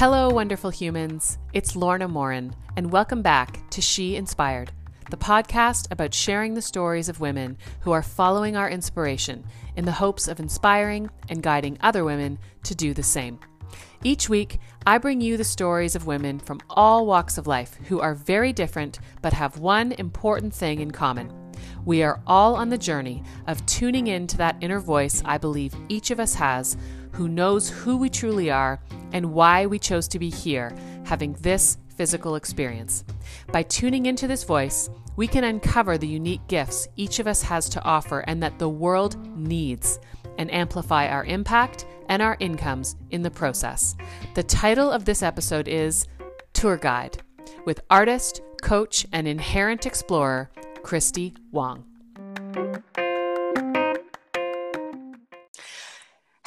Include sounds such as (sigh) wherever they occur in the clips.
Hello, wonderful humans. It's Lorna Morin, and welcome back to She Inspired, the podcast about sharing the stories of women who are following our inspiration in the hopes of inspiring and guiding other women to do the same. Each week, I bring you the stories of women from all walks of life who are very different but have one important thing in common. We are all on the journey of tuning in to that inner voice I believe each of us has who knows who we truly are and why we chose to be here, having this physical experience. By tuning into this voice, we can uncover the unique gifts each of us has to offer and that the world needs, and amplify our impact and our incomes in the process. The title of this episode is Tour Guide with artist, coach, and inherent explorer, Christy Wong.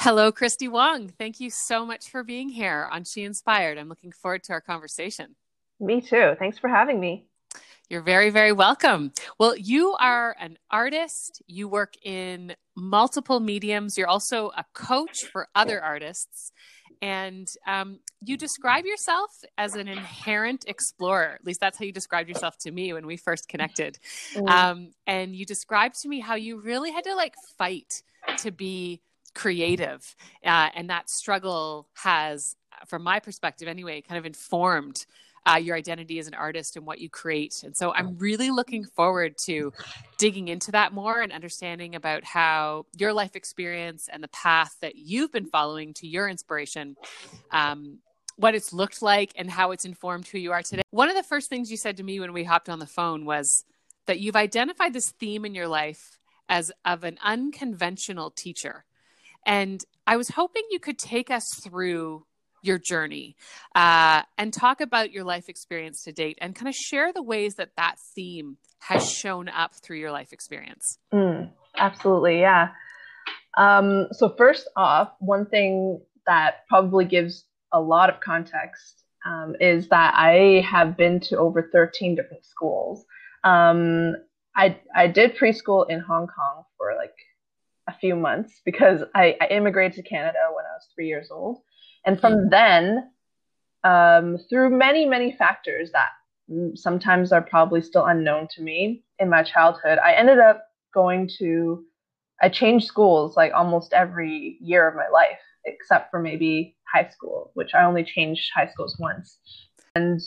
Hello, Christy Wong. Thank you so much for being here on She Inspired. I'm looking forward to our conversation. Me too. Thanks for having me. You're very, very welcome. Well, you are an artist. You work in multiple mediums. You're also a coach for other artists. And um, you describe yourself as an inherent explorer. At least that's how you described yourself to me when we first connected. Mm. Um, and you described to me how you really had to like fight to be creative. Uh, and that struggle has, from my perspective anyway, kind of informed uh, your identity as an artist and what you create. And so I'm really looking forward to digging into that more and understanding about how your life experience and the path that you've been following to your inspiration. Um, what it's looked like and how it's informed who you are today. One of the first things you said to me when we hopped on the phone was that you've identified this theme in your life as of an unconventional teacher. And I was hoping you could take us through your journey uh, and talk about your life experience to date and kind of share the ways that that theme has shown up through your life experience. Mm, absolutely, yeah. Um, so, first off, one thing that probably gives a lot of context um, is that I have been to over 13 different schools. Um, I, I did preschool in Hong Kong for like a few months because I, I immigrated to Canada when I was three years old. And from mm-hmm. then, um, through many, many factors that sometimes are probably still unknown to me in my childhood, I ended up going to, I changed schools like almost every year of my life, except for maybe high school, which I only changed high schools once. And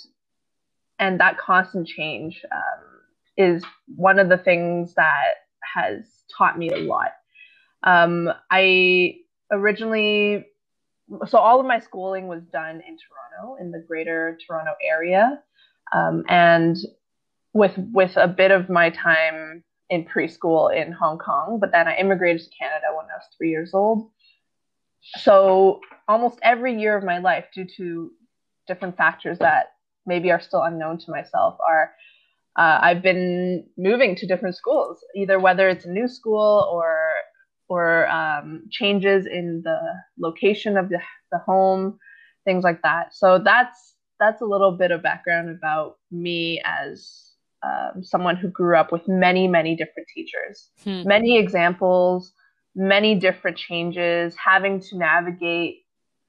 and that constant change um, is one of the things that has taught me a lot um, I originally, so all of my schooling was done in Toronto, in the greater Toronto area. Um, and with with a bit of my time in preschool in Hong Kong, but then I immigrated to Canada when I was three years old. So almost every year of my life, due to different factors that maybe are still unknown to myself, are uh, I've been moving to different schools, either whether it's a new school or or um, changes in the location of the, the home, things like that. So that's that's a little bit of background about me as um, someone who grew up with many many different teachers, hmm. many examples, many different changes, having to navigate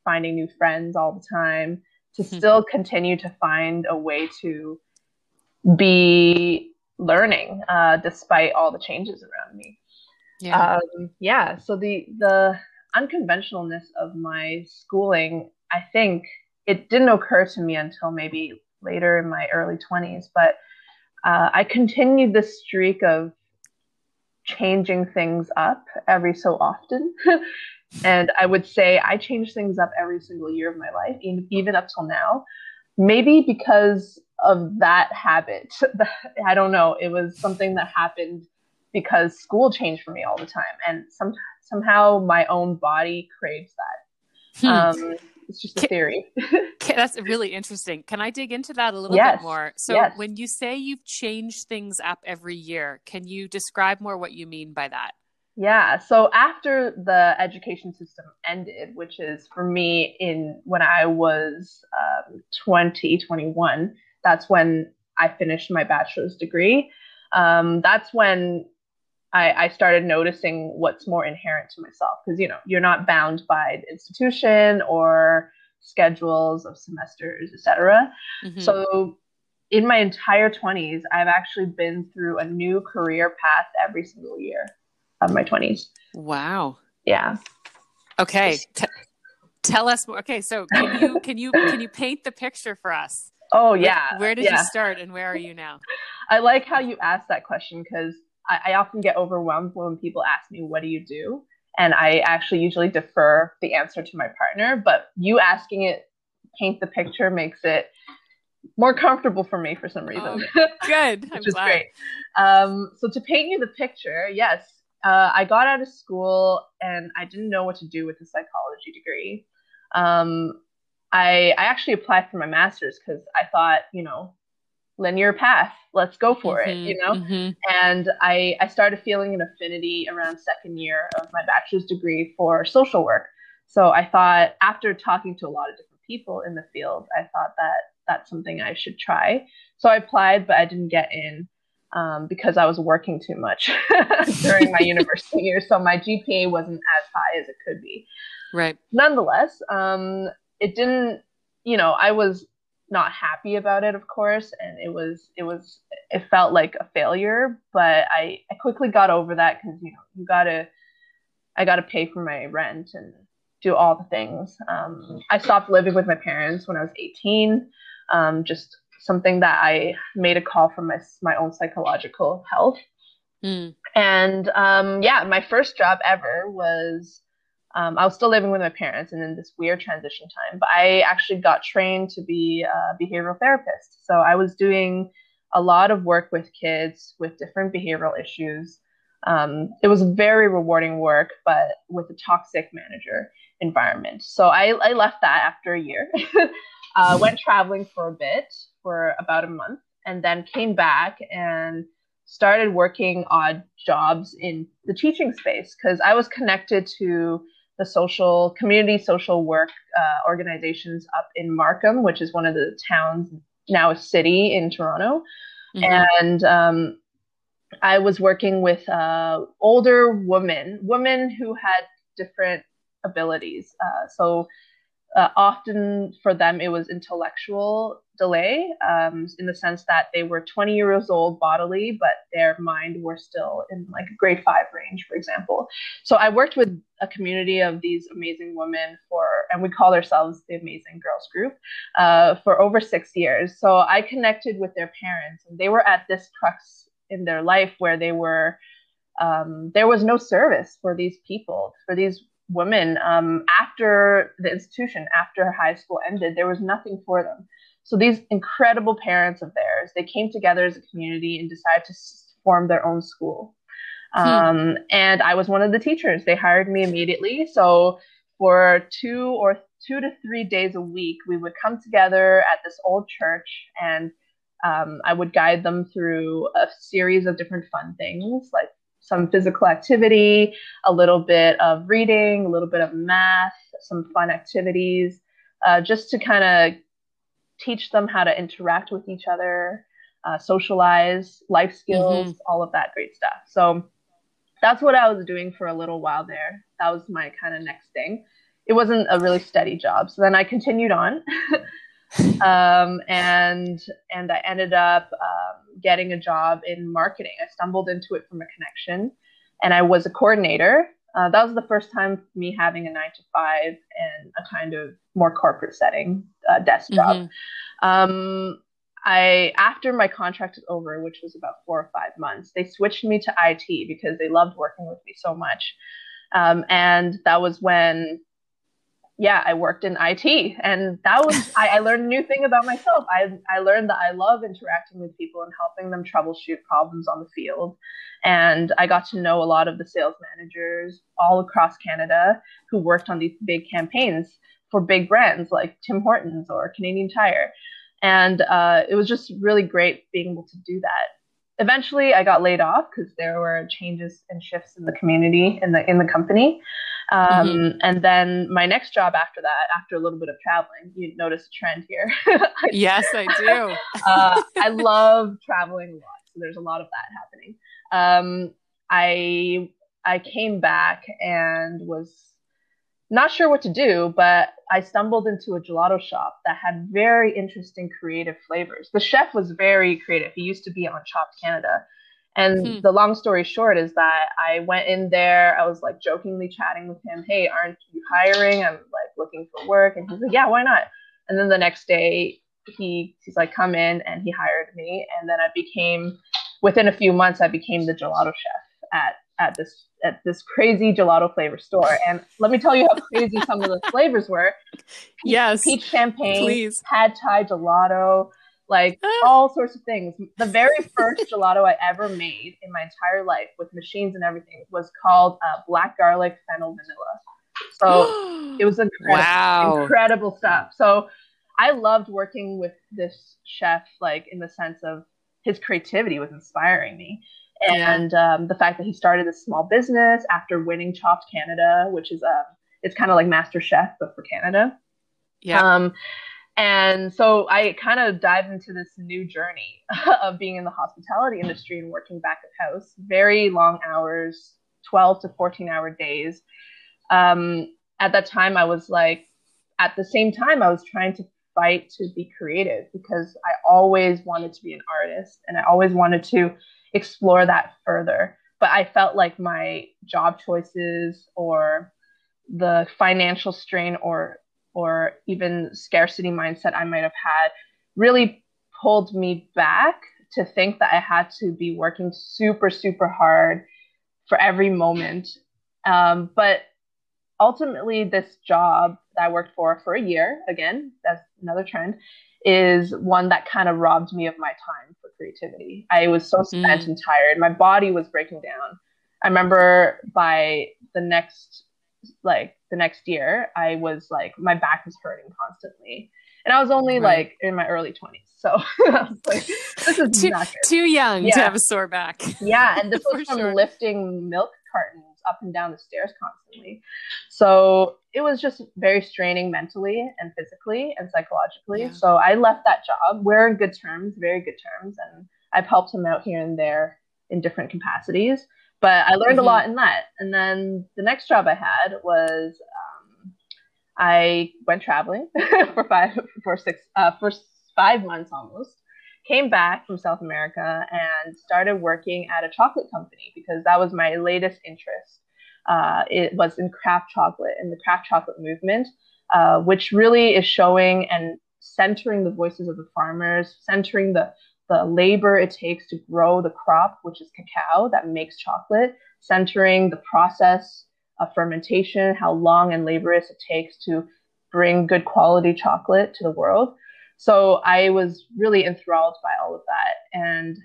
finding new friends all the time to hmm. still continue to find a way to be learning uh, despite all the changes around me. Yeah. Um, yeah. So the the unconventionalness of my schooling, I think it didn't occur to me until maybe later in my early 20s, but uh, I continued this streak of changing things up every so often. (laughs) and I would say I change things up every single year of my life, even up till now. Maybe because of that habit. (laughs) I don't know. It was something that happened because school changed for me all the time, and some somehow my own body craves that. Hmm. Um, it's just a theory. (laughs) that's really interesting. Can I dig into that a little yes. bit more? So, yes. when you say you've changed things up every year, can you describe more what you mean by that? Yeah. So after the education system ended, which is for me in when I was um, 20, 21, that's when I finished my bachelor's degree. Um, that's when I, I started noticing what's more inherent to myself because you know you're not bound by the institution or schedules of semesters, etc. Mm-hmm. So in my entire 20s, I've actually been through a new career path every single year of my 20s. Wow. Yeah. Okay. T- tell us more. Okay, so can you can you can you paint the picture for us? Oh yeah. Where, where did yeah. you start and where are you now? I like how you asked that question because I, I often get overwhelmed when people ask me, "What do you do?" and I actually usually defer the answer to my partner. But you asking it, paint the picture, makes it more comfortable for me for some reason. Oh, (laughs) good, (laughs) which I'm is glad. great. Um, so to paint you the picture, yes, uh, I got out of school and I didn't know what to do with the psychology degree. Um, I I actually applied for my master's because I thought, you know, linear path, let's go for mm-hmm, it, you know. Mm-hmm. And I I started feeling an affinity around second year of my bachelor's degree for social work. So I thought after talking to a lot of different people in the field, I thought that that's something I should try. So I applied, but I didn't get in um, because I was working too much (laughs) during my (laughs) university year. So my GPA wasn't as high as it could be. Right. Nonetheless, um, it didn't, you know, I was not happy about it, of course, and it was, it was, it felt like a failure. But I, I quickly got over that because you know, you gotta, I gotta pay for my rent and do all the things. Um, I stopped living with my parents when I was 18. Um, just something that I made a call for my my own psychological health. Mm. And um, yeah, my first job ever was um, I was still living with my parents and in this weird transition time, but I actually got trained to be a behavioral therapist. So I was doing a lot of work with kids with different behavioral issues. Um, it was very rewarding work, but with a toxic manager environment. So I, I left that after a year, (laughs) uh, went traveling for a bit, for about a month and then came back and started working odd jobs in the teaching space because I was connected to the social community social work uh, organizations up in Markham, which is one of the towns now a city in Toronto, mm-hmm. and um, I was working with uh, older women, women who had different abilities. Uh, so uh, often for them it was intellectual delay um, in the sense that they were 20 years old bodily but their mind were still in like grade five range for example. So i worked with a community of these amazing women for and we call ourselves the amazing girls group uh, for over six years. So i connected with their parents and they were at this crux in their life where they were um, there was no service for these people for these women. Um, after the institution, after high school ended, there was nothing for them. So these incredible parents of theirs, they came together as a community and decided to form their own school. Hmm. Um, and I was one of the teachers. They hired me immediately. So for two or two to three days a week, we would come together at this old church and um, I would guide them through a series of different fun things like some physical activity, a little bit of reading, a little bit of math, some fun activities, uh, just to kind of teach them how to interact with each other, uh, socialize, life skills, mm-hmm. all of that great stuff. So that's what I was doing for a little while there. That was my kind of next thing. It wasn't a really steady job. So then I continued on. (laughs) um, and and I ended up um, getting a job in marketing. I stumbled into it from a connection, and I was a coordinator. Uh, that was the first time me having a nine to five and a kind of more corporate setting uh, desk job. Mm-hmm. Um, I after my contract was over, which was about four or five months, they switched me to IT because they loved working with me so much. Um, and that was when yeah, I worked in IT, and that was I, I, learned a new thing about myself. I I learned that I love interacting with people and helping them troubleshoot problems on the field, and I got to know a lot of the sales managers all across Canada who worked on these big campaigns for big brands like Tim Hortons or Canadian Tire, and uh, it was just really great being able to do that eventually I got laid off because there were changes and shifts in the community in the in the company. Um, mm-hmm. And then my next job after that, after a little bit of traveling, you notice a trend here. (laughs) yes, I do. uh, I love traveling a lot, so there's a lot of that happening. Um, I I came back and was not sure what to do, but I stumbled into a gelato shop that had very interesting creative flavors. The chef was very creative. He used to be on Chopped Canada. And hmm. the long story short is that I went in there, I was like jokingly chatting with him, Hey, aren't you hiring? I'm like looking for work. And he's like, Yeah, why not? And then the next day he he's like, come in and he hired me. And then I became within a few months I became the gelato chef at at this at this crazy gelato flavor store. And let me tell you how (laughs) crazy some of the flavors were. Yes. Peach champagne, please. pad thai gelato, like ah. all sorts of things. The very first gelato I ever made in my entire life with machines and everything was called uh, black garlic fennel vanilla. So (gasps) it was incredible, wow. incredible stuff. So I loved working with this chef, like in the sense of his creativity was inspiring me and um, the fact that he started this small business after winning Chopped Canada, which is a it's kind of like Master Chef but for Canada. Yeah. Um, and so I kind of dived into this new journey (laughs) of being in the hospitality industry and working back of house, very long hours, 12 to 14 hour days. Um, at that time, I was like, at the same time, I was trying to fight to be creative because I always wanted to be an artist and I always wanted to explore that further. But I felt like my job choices or the financial strain or or even scarcity mindset I might have had really pulled me back to think that I had to be working super, super hard for every moment. Um, but ultimately, this job that I worked for for a year, again, that's another trend, is one that kind of robbed me of my time for creativity. I was so spent mm. and tired. My body was breaking down. I remember by the next like the next year, I was like my back was hurting constantly. And I was only right. like in my early 20s. So (laughs) I was like, this is too, too young yeah. to have a sore back. Yeah. And this (laughs) was from sure. lifting milk cartons up and down the stairs constantly. So it was just very straining mentally and physically and psychologically. Yeah. So I left that job. We're in good terms, very good terms, and I've helped him out here and there in different capacities. But I learned mm-hmm. a lot in that. And then the next job I had was um, I went traveling (laughs) for five, for six, uh, for five months almost. Came back from South America and started working at a chocolate company because that was my latest interest uh, it was in craft chocolate and the craft chocolate movement, uh, which really is showing and centering the voices of the farmers, centering the the labor it takes to grow the crop, which is cacao that makes chocolate, centering the process of fermentation, how long and laborious it takes to bring good quality chocolate to the world. So I was really enthralled by all of that and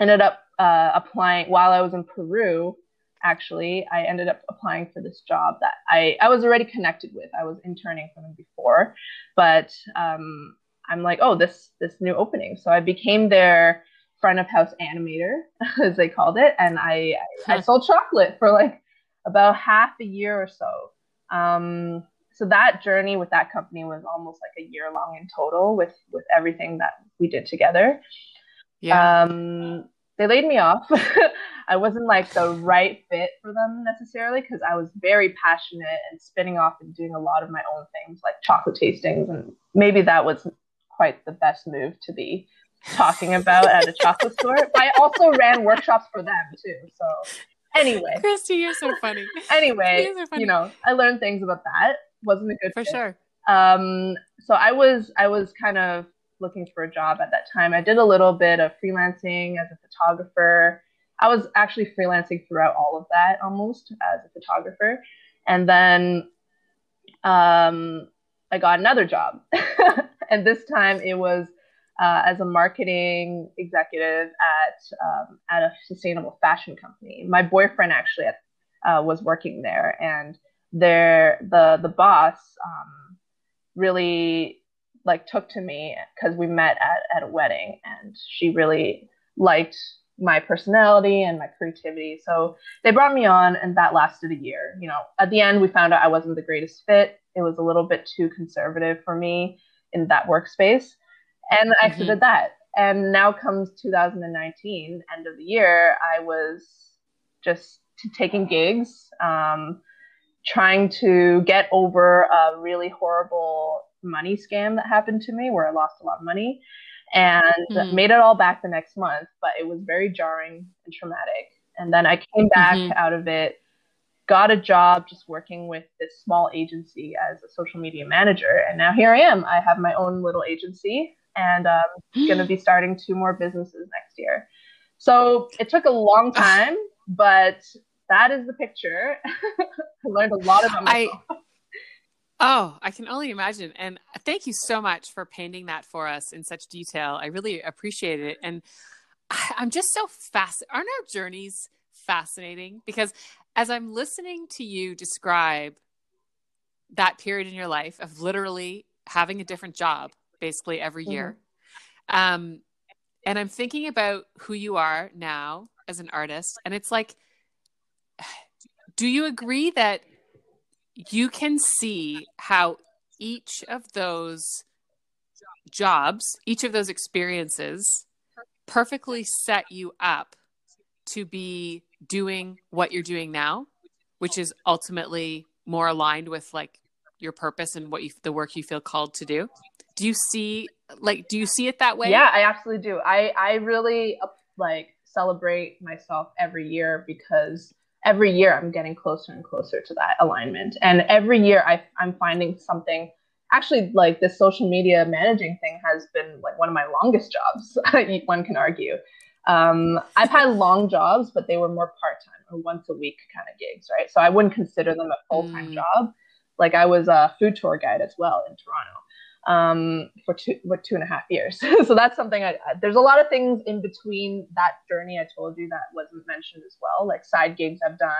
ended up uh, applying while I was in Peru actually, I ended up applying for this job that I, I was already connected with. I was interning for them before, but um, I'm like, oh, this this new opening. So I became their front of house animator, (laughs) as they called it, and I I, I sold chocolate for like about half a year or so. Um, so that journey with that company was almost like a year long in total with with everything that we did together. Yeah. Um, they laid me off. (laughs) I wasn't like the right fit for them necessarily because I was very passionate and spinning off and doing a lot of my own things like chocolate tastings and maybe that was quite the best move to be talking about at a chocolate store. But (laughs) i also ran workshops for them too. So anyway. Christy, you're so funny. Anyway, so funny. you know, I learned things about that. Wasn't a good for fit. sure. Um so I was I was kind of looking for a job at that time. I did a little bit of freelancing as a photographer. I was actually freelancing throughout all of that almost as a photographer. And then um, I got another job. (laughs) and this time it was uh, as a marketing executive at, um, at a sustainable fashion company. My boyfriend actually uh, was working there, and there the the boss um, really like took to me because we met at, at a wedding and she really liked my personality and my creativity. So they brought me on and that lasted a year. You know, at the end we found out I wasn't the greatest fit. It was a little bit too conservative for me in that workspace. And I exited mm-hmm. that. And now comes 2019, end of the year, I was just taking gigs. Um, trying to get over a really horrible money scam that happened to me where I lost a lot of money and mm. made it all back the next month. But it was very jarring and traumatic. And then I came back mm-hmm. out of it, got a job just working with this small agency as a social media manager. And now here I am. I have my own little agency and I'm um, going to be (gasps) starting two more businesses next year. So it took a long time, but that is the picture. (laughs) I learned a lot about myself. I, oh, I can only imagine. And thank you so much for painting that for us in such detail. I really appreciate it. And I, I'm just so fast. Aren't our journeys fascinating? Because as I'm listening to you describe that period in your life of literally having a different job basically every year. Mm-hmm. Um, and I'm thinking about who you are now as an artist. And it's like, do you agree that you can see how each of those jobs, each of those experiences perfectly set you up to be doing what you're doing now, which is ultimately more aligned with like your purpose and what you the work you feel called to do? Do you see like do you see it that way? Yeah, I absolutely do. I I really like celebrate myself every year because every year I'm getting closer and closer to that alignment. And every year I, I'm finding something. Actually, like this social media managing thing has been like one of my longest jobs. (laughs) one can argue. Um, I've had long jobs, but they were more part time or once a week kind of gigs, right? So I wouldn't consider them a full time mm. job. Like I was a food tour guide as well in Toronto um, for two, what, two and a half years. (laughs) so that's something I, there's a lot of things in between that journey I told you that wasn't mentioned as well, like side gigs I've done,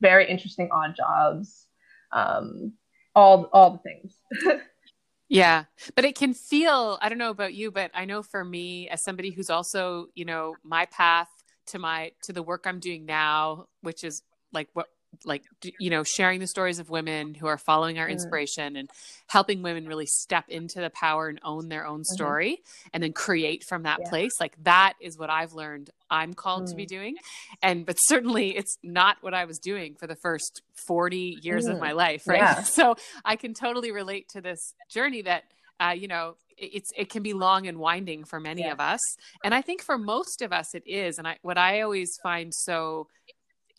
very interesting odd jobs, um, all, all the things. (laughs) yeah. But it can feel, I don't know about you, but I know for me as somebody who's also, you know, my path to my, to the work I'm doing now, which is like what like you know sharing the stories of women who are following our mm. inspiration and helping women really step into the power and own their own mm-hmm. story mm-hmm. and then create from that yeah. place like that is what i've learned i'm called mm. to be mm. doing and but certainly it's not what i was doing for the first 40 years mm. of my life right yeah. (laughs) so i can totally relate to this journey that uh, you know it's it can be long and winding for many yeah. of us and i think for most of us it is and i what i always find so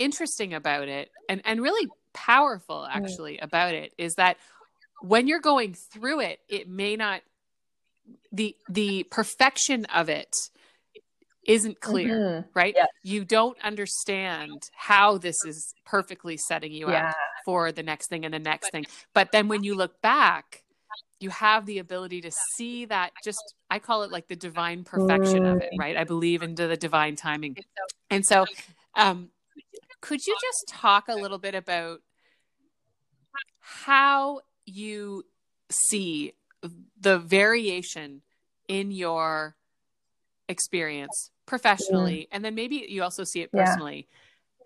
interesting about it and and really powerful actually mm. about it is that when you're going through it it may not the the perfection of it isn't clear mm-hmm. right yes. you don't understand how this is perfectly setting you yeah. up for the next thing and the next thing but then when you look back you have the ability to see that just i call it like the divine perfection mm. of it mm. right i believe into the divine timing and so um could you just talk a little bit about how you see the variation in your experience professionally mm. and then maybe you also see it personally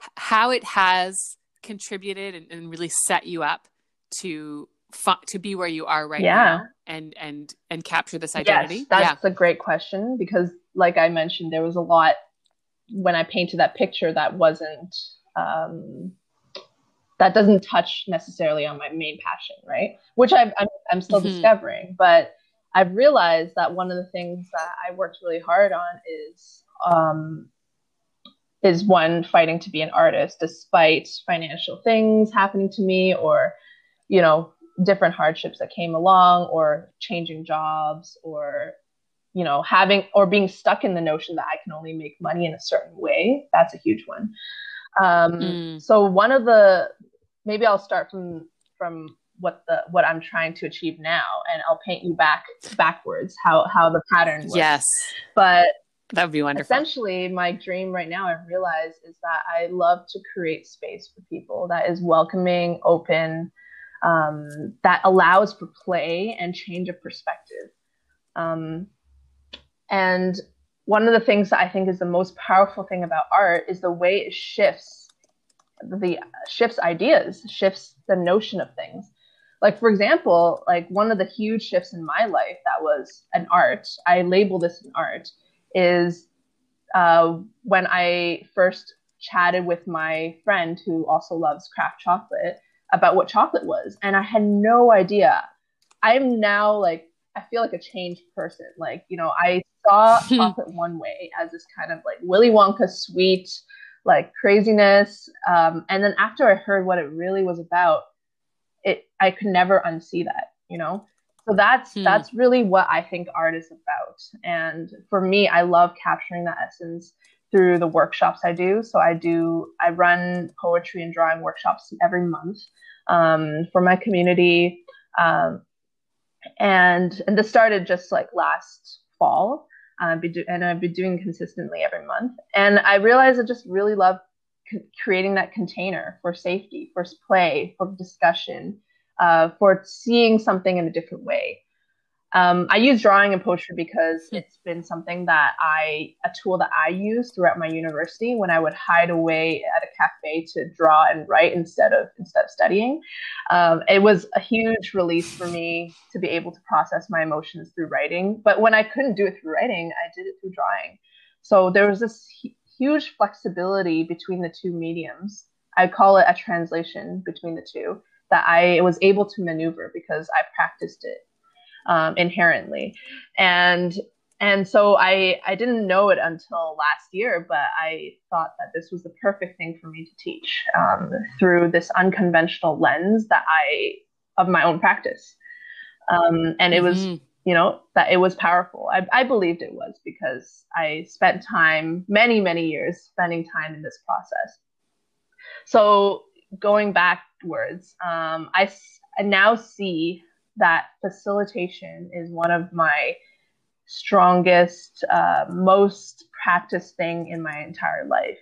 yeah. how it has contributed and, and, really set you up to to be where you are right yeah. now and and and capture this identity yes, that's yeah. a great question because like i mentioned there was a lot when i painted that picture that wasn't um, that doesn't touch necessarily on my main passion, right? Which i am I'm, I'm still mm-hmm. discovering, but I've realized that one of the things that I worked really hard on is um, is one fighting to be an artist despite financial things happening to me or you know different hardships that came along or changing jobs or you know having or being stuck in the notion that I can only make money in a certain way that's a huge one um, mm. So one of the maybe I'll start from from what the what I'm trying to achieve now, and I'll paint you back backwards how how the pattern works. Yes, but that would be wonderful. Essentially, my dream right now, I've realized, is that I love to create space for people that is welcoming, open, um, that allows for play and change of perspective. Um, and one of the things that I think is the most powerful thing about art is the way it shifts the shifts ideas, shifts the notion of things. Like for example, like one of the huge shifts in my life that was an art, I label this an art, is uh, when I first chatted with my friend who also loves craft chocolate about what chocolate was. And I had no idea. I'm now like, I feel like a changed person. Like, you know, I saw (laughs) chocolate one way as this kind of like Willy Wonka sweet, like craziness. Um, and then after I heard what it really was about, it I could never unsee that, you know? So that's hmm. that's really what I think art is about. And for me, I love capturing that essence through the workshops I do. So I do I run poetry and drawing workshops every month um, for my community, um, and and this started just like last fall. Uh, do- and I've been doing consistently every month. And I realized I just really love creating that container for safety, for play, for discussion, uh, for seeing something in a different way. Um, I use drawing and poetry because hmm. it's been something that I, a tool that I use throughout my university when I would hide away at a cafe to draw and write instead of instead of studying. Um, it was a huge release for me to be able to process my emotions through writing. But when I couldn't do it through writing, I did it through drawing. So there was this huge flexibility between the two mediums. I call it a translation between the two that I was able to maneuver because I practiced it um, inherently, and and so I I didn't know it until last year, but I thought that this was the perfect thing for me to teach um, through this unconventional lens that I of my own practice, um, and it was mm-hmm. you know that it was powerful. I, I, believed it was because i spent time many many years spending time in this process. So going backwards um, I, I now see that facilitation is one of my strongest uh, most practiced thing in my entire life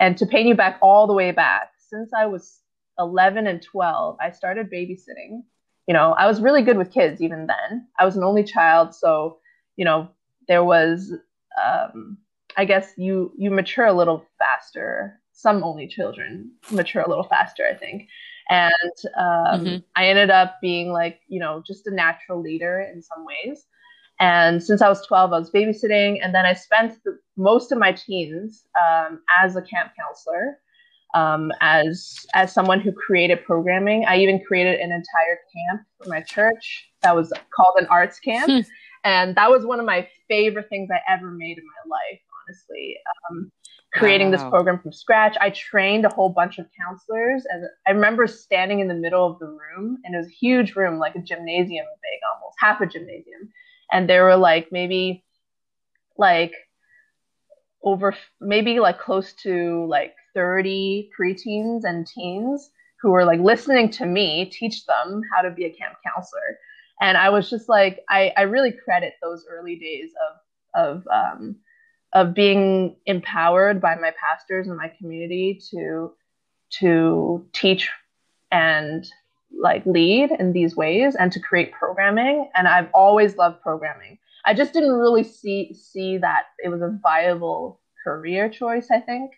and to paint you back all the way back since i was 11 and 12 i started babysitting you know, I was really good with kids even then. I was an only child, so you know, there was, um, I guess you you mature a little faster. Some only children mature a little faster, I think. And um, mm-hmm. I ended up being like, you know, just a natural leader in some ways. And since I was 12, I was babysitting. And then I spent the, most of my teens um, as a camp counselor um, as as someone who created programming. I even created an entire camp for my church that was called an arts camp, hmm. and that was one of my favorite things I ever made in my life. Honestly, um, creating wow. this program from scratch. I trained a whole bunch of counselors, and I remember standing in the middle of the room, and it was a huge room, like a gymnasium big, almost half a gymnasium, and there were like maybe like over maybe like close to like 30 preteens and teens who were like listening to me teach them how to be a camp counselor. And I was just like, I, I really credit those early days of, of, um, of being empowered by my pastors and my community to, to teach and like lead in these ways and to create programming. And I've always loved programming. I just didn't really see, see that it was a viable career choice, I think.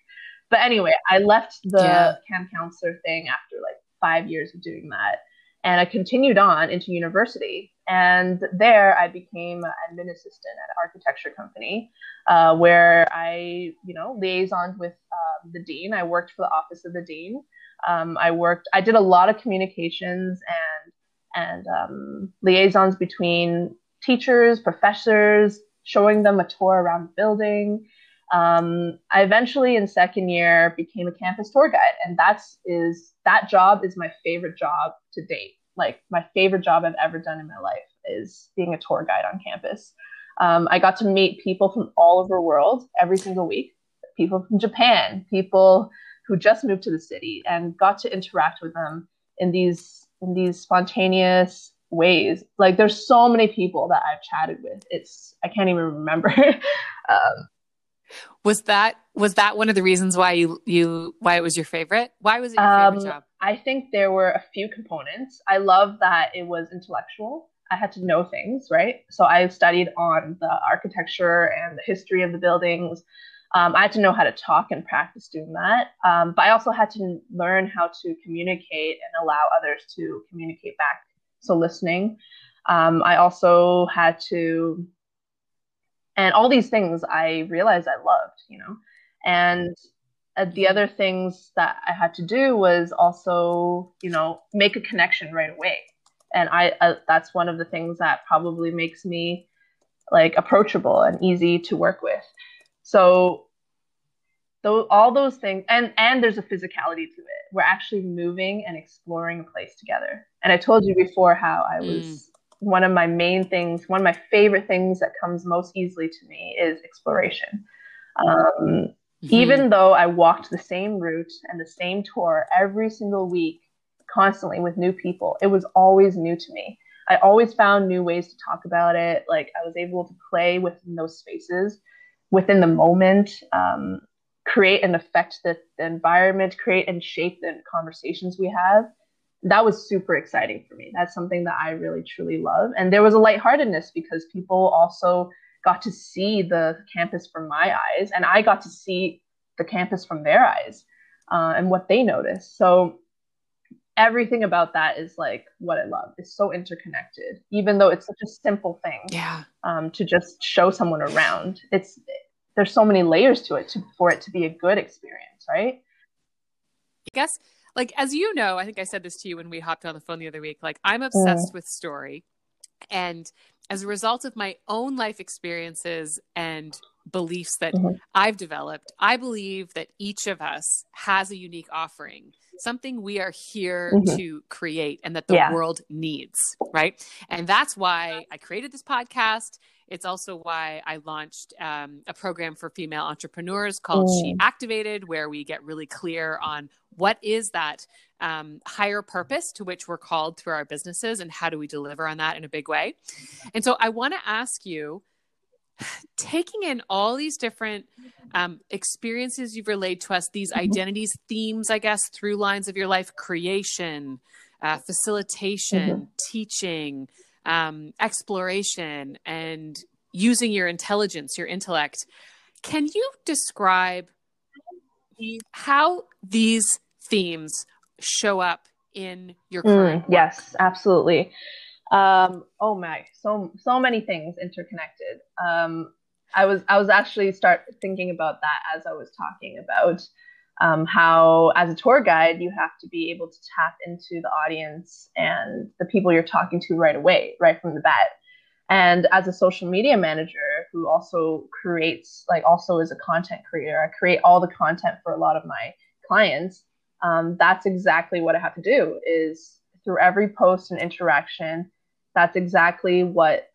But anyway, I left the yeah. camp counselor thing after like five years of doing that. And I continued on into university. And there I became an admin assistant at an architecture company uh, where I, you know, liaisoned with uh, the dean. I worked for the office of the dean. Um, I worked, I did a lot of communications and and um, liaisons between teachers, professors, showing them a tour around the building, um, I eventually in second year became a campus tour guide, and that's is that job is my favorite job to date. Like my favorite job I've ever done in my life is being a tour guide on campus. Um, I got to meet people from all over the world every single week. People from Japan, people who just moved to the city, and got to interact with them in these in these spontaneous ways. Like there's so many people that I've chatted with. It's I can't even remember. (laughs) um, was that was that one of the reasons why you you why it was your favorite? Why was it your um, favorite job? I think there were a few components. I love that it was intellectual. I had to know things, right? So I studied on the architecture and the history of the buildings. Um, I had to know how to talk and practice doing that. Um, but I also had to learn how to communicate and allow others to communicate back. So listening. Um, I also had to and all these things I realized I loved, you know, and the other things that I had to do was also, you know, make a connection right away. And I, I that's one of the things that probably makes me like approachable and easy to work with. So those, all those things and and there's a physicality to it. We're actually moving and exploring a place together. And I told you before how I was mm. one of my main things, one of my favorite things that comes most easily to me is exploration. Um, Mm-hmm. Even though I walked the same route and the same tour every single week, constantly with new people, it was always new to me. I always found new ways to talk about it. Like I was able to play within those spaces, within the moment, um, create and affect the, the environment, create and shape the conversations we have. That was super exciting for me. That's something that I really truly love. And there was a lightheartedness because people also got to see the campus from my eyes, and I got to see the campus from their eyes uh, and what they noticed. So everything about that is like what I love. It's so interconnected, even though it's such a simple thing. Yeah. Um, to just show someone around, it's there's so many layers to it to, for it to be a good experience, right? I guess, like as you know, I think I said this to you when we hopped on the phone the other week. Like I'm obsessed mm. with story, and as a result of my own life experiences and beliefs that mm-hmm. I've developed, I believe that each of us has a unique offering, something we are here mm-hmm. to create and that the yeah. world needs, right? And that's why I created this podcast. It's also why I launched um, a program for female entrepreneurs called mm. She Activated, where we get really clear on what is that um, higher purpose to which we're called through our businesses and how do we deliver on that in a big way. And so I want to ask you (sighs) taking in all these different um, experiences you've relayed to us, these mm-hmm. identities, themes, I guess, through lines of your life creation, uh, facilitation, mm-hmm. teaching, um, exploration, and using your intelligence, your intellect. Can you describe how these themes show up in your mm, current mm, yes absolutely. Um, oh my so so many things interconnected. Um, i was i was actually start thinking about that as i was talking about um, how as a tour guide you have to be able to tap into the audience and the people you're talking to right away right from the bat. And as a social media manager who also creates like also is a content creator i create all the content for a lot of my clients um, that's exactly what I have to do is through every post and interaction, that's exactly what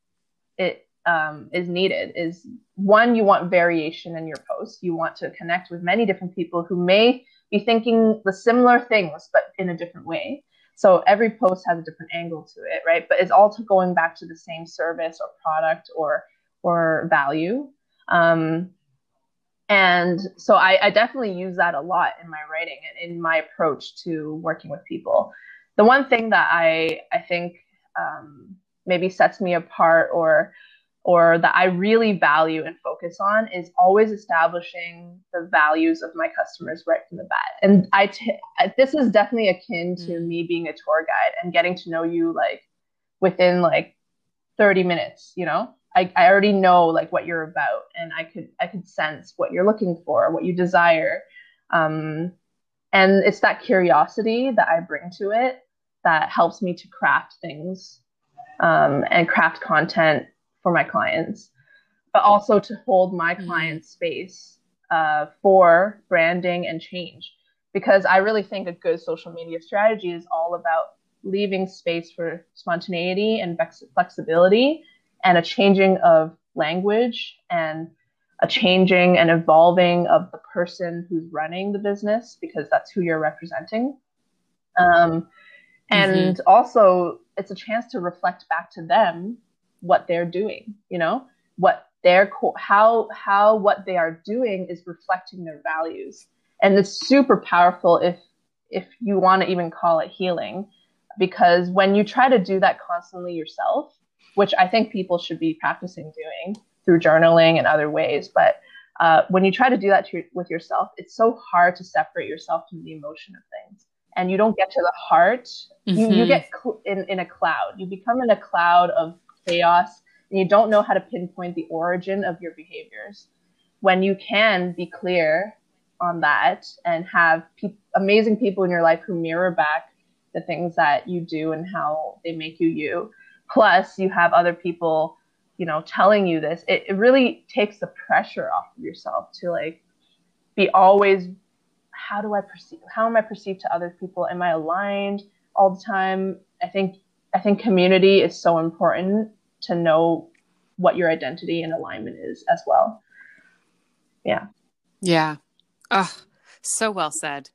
it um, is needed is one, you want variation in your post. You want to connect with many different people who may be thinking the similar things, but in a different way. So every post has a different angle to it, right? But it's all going back to the same service or product or or value. Um, and so I, I, definitely use that a lot in my writing and in my approach to working with people. The one thing that i i think um, maybe sets me apart or or that i really value and focus on is always establishing the values of my customers right from the bat. And I t- this is definitely akin to mm. me being a tour guide and getting to know you like within like 30 minutes you know I, I already know like what you're about and I could I could sense what you're looking for, what you desire. Um, and it's that curiosity that I bring to it that helps me to craft things um, and craft content for my clients, but also to hold my mm-hmm. client space uh, for branding and change. Because I really think a good social media strategy is all about leaving space for spontaneity and flexibility and a changing of language and a changing and evolving of the person who's running the business because that's who you're representing. Um, and mm-hmm. also, it's a chance to reflect back to them what they're doing. You know what their co- how how what they are doing is reflecting their values, and it's super powerful if if you want to even call it healing, because when you try to do that constantly yourself, which I think people should be practicing doing through journaling and other ways. But uh, when you try to do that to, with yourself, it's so hard to separate yourself from the emotion of things. And you don't get to the heart. Mm-hmm. You, you mm-hmm. get cl- in, in a cloud. You become in a cloud of chaos and you don't know how to pinpoint the origin of your behaviors. When you can be clear on that and have pe- amazing people in your life who mirror back the things that you do and how they make you you. Plus, you have other people, you know, telling you this. It, it really takes the pressure off of yourself to like be always how do I perceive how am I perceived to other people? Am I aligned all the time? I think I think community is so important to know what your identity and alignment is as well. Yeah. Yeah. Oh, so well said.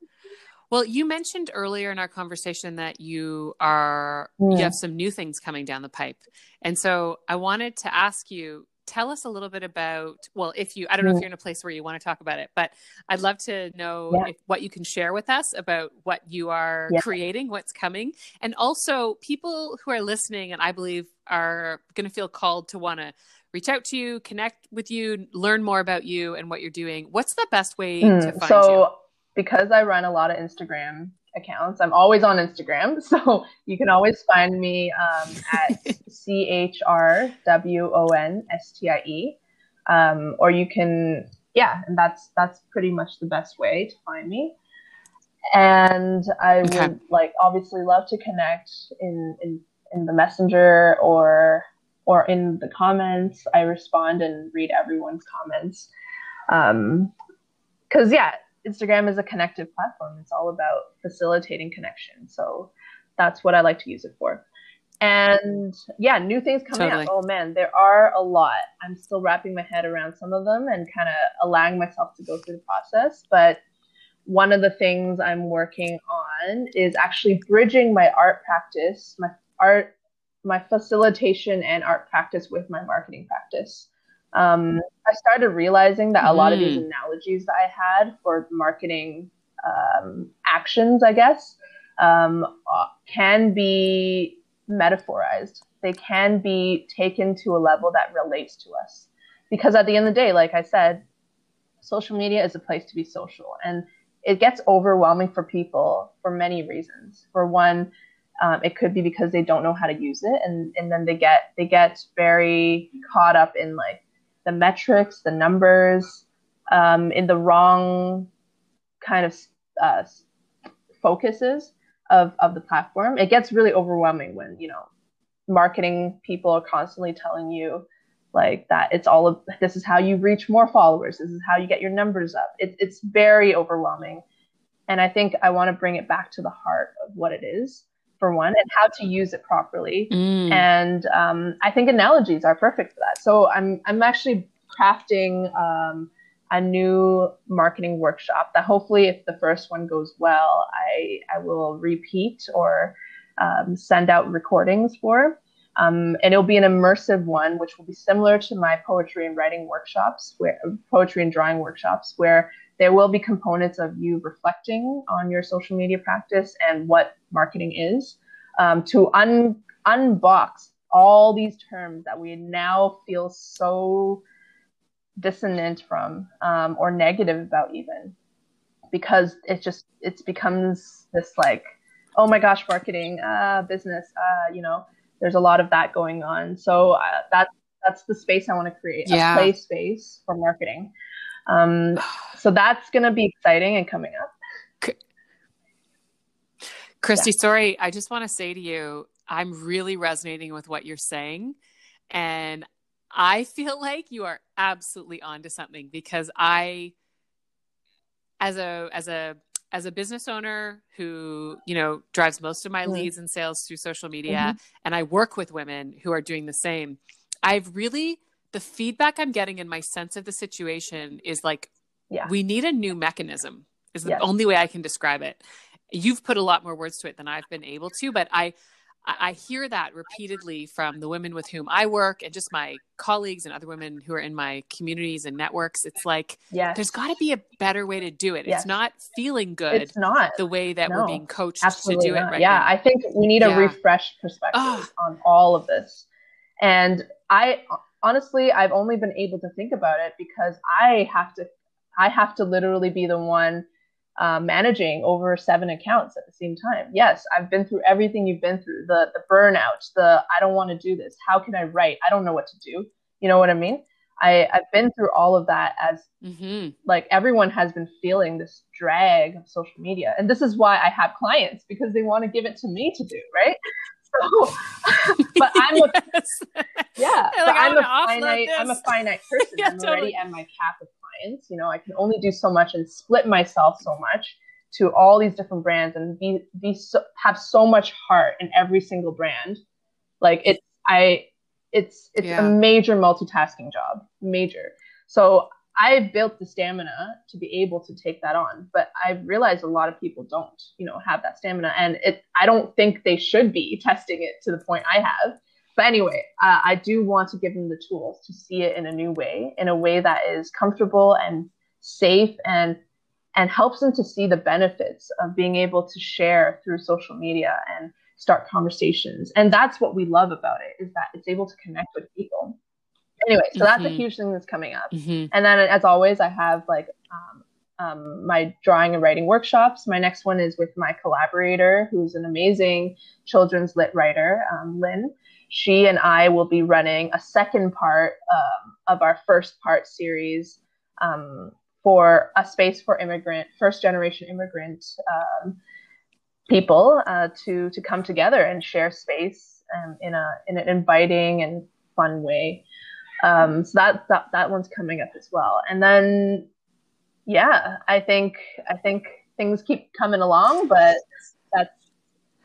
Well, you mentioned earlier in our conversation that you are mm. you have some new things coming down the pipe. And so I wanted to ask you tell us a little bit about well if you i don't know if mm. you're in a place where you want to talk about it but i'd love to know yeah. if, what you can share with us about what you are yeah. creating what's coming and also people who are listening and i believe are going to feel called to want to reach out to you connect with you learn more about you and what you're doing what's the best way mm. to find so, you because I run a lot of Instagram accounts, I'm always on Instagram. (laughs) So you can always find me um, at (laughs) C H R W O N S T I E. Um, or you can, yeah, and that's that's pretty much the best way to find me. And I okay. would like obviously love to connect in, in in the messenger or or in the comments. I respond and read everyone's comments. Um, because yeah, Instagram is a connective platform. It's all about facilitating connection. So that's what I like to use it for. And yeah, new things coming totally. up. Oh man, there are a lot. I'm still wrapping my head around some of them and kind of allowing myself to go through the process. But one of the things I'm working on is actually bridging my art practice, my art, my facilitation and art practice with my marketing practice um, I started realizing that a lot of these mm. analogies that I had for marketing um, actions, I guess, um, uh, can be metaphorized. They can be taken to a level that relates to us. Because at the end of the day, like I said, social media is a place to be social. And it gets overwhelming for people for many reasons. For one, um, it could be because they don't know how to use it, and, and then they get they get very caught up in like the metrics, the numbers, um, in the wrong kind of uh, focuses of, of the platform. It gets really overwhelming when, you know, marketing people are constantly telling you like that it's all of this is how you reach more followers. This is how you get your numbers up. It, it's very overwhelming. And i think i want to bring it back to the heart of what it is for one, and how to use it properly. Mm. And um, I think analogies are perfect for that. So I'm I'm actually crafting um, a new marketing workshop that hopefully, if the first one goes well, I I will repeat or um, send out recordings for. Um, and it'll be an immersive one, which will be similar to my poetry and writing workshops, where poetry and drawing workshops, where there will be components of you reflecting on your social media practice and what marketing is um, to un- unbox all these terms that we now feel so dissonant from um, or negative about even. Because it just it becomes this like oh my gosh marketing uh, business uh, you know there's a lot of that going on. So uh, that that's the space i want to create yeah. a play space for marketing um, (sighs) so that's going to be exciting and coming up. Christy, yeah. sorry, I just want to say to you, I'm really resonating with what you're saying. And I feel like you are absolutely onto something because I, as a, as a, as a business owner who you know drives most of my mm-hmm. leads and sales through social media mm-hmm. and i work with women who are doing the same i've really the feedback I'm getting in my sense of the situation is like, yeah. we need a new mechanism, is the yes. only way I can describe it. You've put a lot more words to it than I've been able to, but I, I hear that repeatedly from the women with whom I work and just my colleagues and other women who are in my communities and networks. It's like yes. there's got to be a better way to do it. Yes. It's not feeling good. It's not the way that no, we're being coached to do not. it. Right yeah, now. I think we need yeah. a refreshed perspective oh. on all of this. And I honestly, I've only been able to think about it because I have to, I have to literally be the one uh, managing over seven accounts at the same time. Yes, I've been through everything you've been through the the burnout, the I don't want to do this. How can I write? I don't know what to do. You know what I mean? I, I've been through all of that as mm-hmm. like everyone has been feeling this drag of social media. And this is why I have clients because they want to give it to me to do, right? So, (laughs) but I'm a, yes. yeah, like, I'm a finite. I'm a finite (laughs) person. yeah, I'm already at my cap of clients. You know, I can only do so much and split myself so much to all these different brands and be, be so, have so much heart in every single brand. Like it's, I, it's it's yeah. a major multitasking job major so i built the stamina to be able to take that on but i've realized a lot of people don't you know have that stamina and it i don't think they should be (laughs) testing it to the point i have but anyway uh, i do want to give them the tools to see it in a new way in a way that is comfortable and safe and and helps them to see the benefits of being able to share through social media and start conversations. And that's what we love about it is that it's able to connect with people. Anyway, so mm-hmm. that's a mm-hmm. huge thing that's coming up. Mm-hmm. And then as always, I have like um, um, my drawing and writing workshops. My next one is with my collaborator, who's an amazing children's lit writer, um, Lynn. She and I will be running a second part um, of our first part series um, for a space for immigrant, first generation immigrant um, people uh, to to come together and share space um, in a in an inviting and fun way. Um, so that, that that one's coming up as well. And then, yeah, I think I think things keep coming along, but that's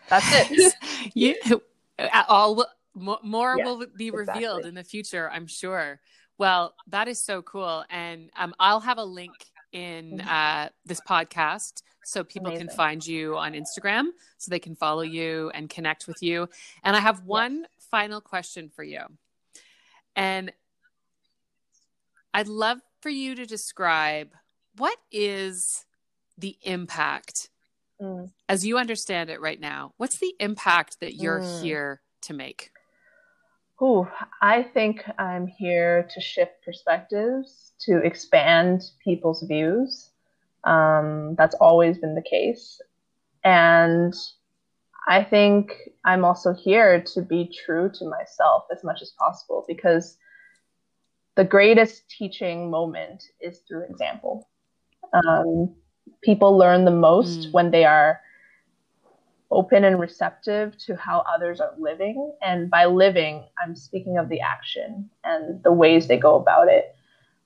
that's it. (laughs) you all more yes, will be revealed exactly. in the future, I'm sure. Well, that is so cool, and um, I'll have a link in mm-hmm. uh, this podcast so people Amazing. can find you on Instagram so they can follow you and connect with you. And I have one yes. final question for you. And I'd love for you to describe what is the impact mm. as you understand it right now. What's the impact that you're mm. here to make? Ooh, I think I'm here to shift perspectives, to expand people's views. Um, that's always been the case. And I think I'm also here to be true to myself as much as possible because the greatest teaching moment is through example. Um, people learn the most mm. when they are open and receptive to how others are living. And by living, I'm speaking of the action and the ways they go about it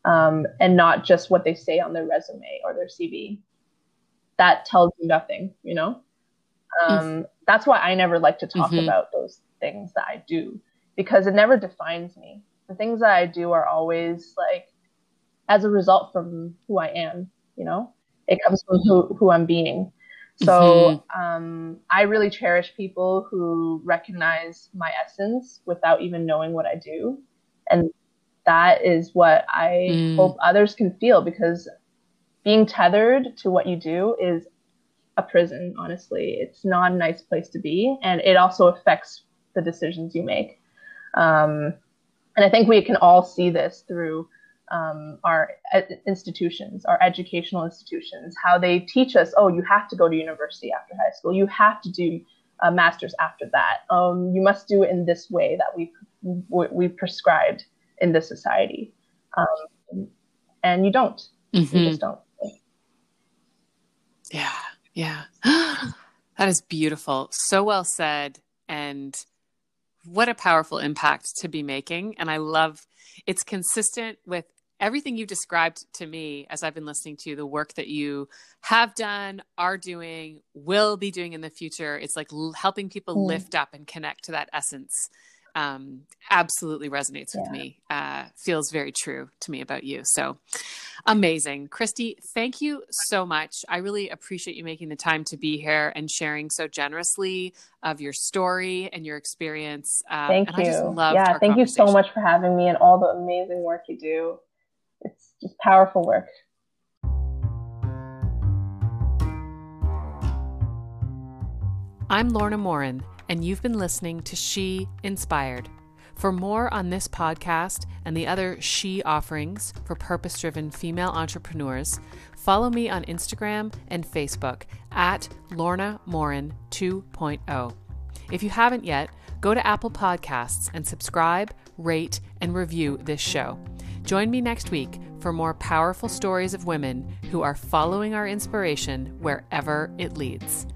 um, and not just what they say on their resume or their CV. That tells you nothing, you know? Um. That's why I never like to talk mm-hmm. about those things that I do because it never defines me. The things that I do are always like as a result from who I am, you know? It comes from who, who I'm being. So mm-hmm. um, I really cherish people who recognize my essence without even knowing what I do. And that is what I mm. hope others can feel because being tethered to what you do is a prison, honestly. It's not a nice place to be. And it also affects the decisions you make. Um, and I think we can all see this through um, our institutions, our educational institutions, how they teach us, oh, you have to go to university after high school. You have to do a master's after that. Um, you must do it in this way that we we prescribed in this society. Um, and you don't. Mm-hmm. You just don't. Yeah, yeah. (gasps) that is beautiful. So well said. And what a powerful impact to be making. And I love it's consistent with everything you've described to me as I've been listening to you, the work that you have done, are doing, will be doing in the future. It's like l- helping people mm. lift up and connect to that essence um, absolutely resonates yeah. with me. Uh, feels very true to me about you. So amazing. Christy, thank you so much. I really appreciate you making the time to be here and sharing so generously of your story and your experience. Um, and I just love thank you. yeah, thank you so much for having me and all the amazing work you do. It's just powerful work. I'm Lorna Morin and you've been listening to She Inspired. For more on this podcast and the other She offerings for purpose driven female entrepreneurs, follow me on Instagram and Facebook at Lorna Morin 2.0. If you haven't yet, go to Apple Podcasts and subscribe, rate, and review this show. Join me next week for more powerful stories of women who are following our inspiration wherever it leads.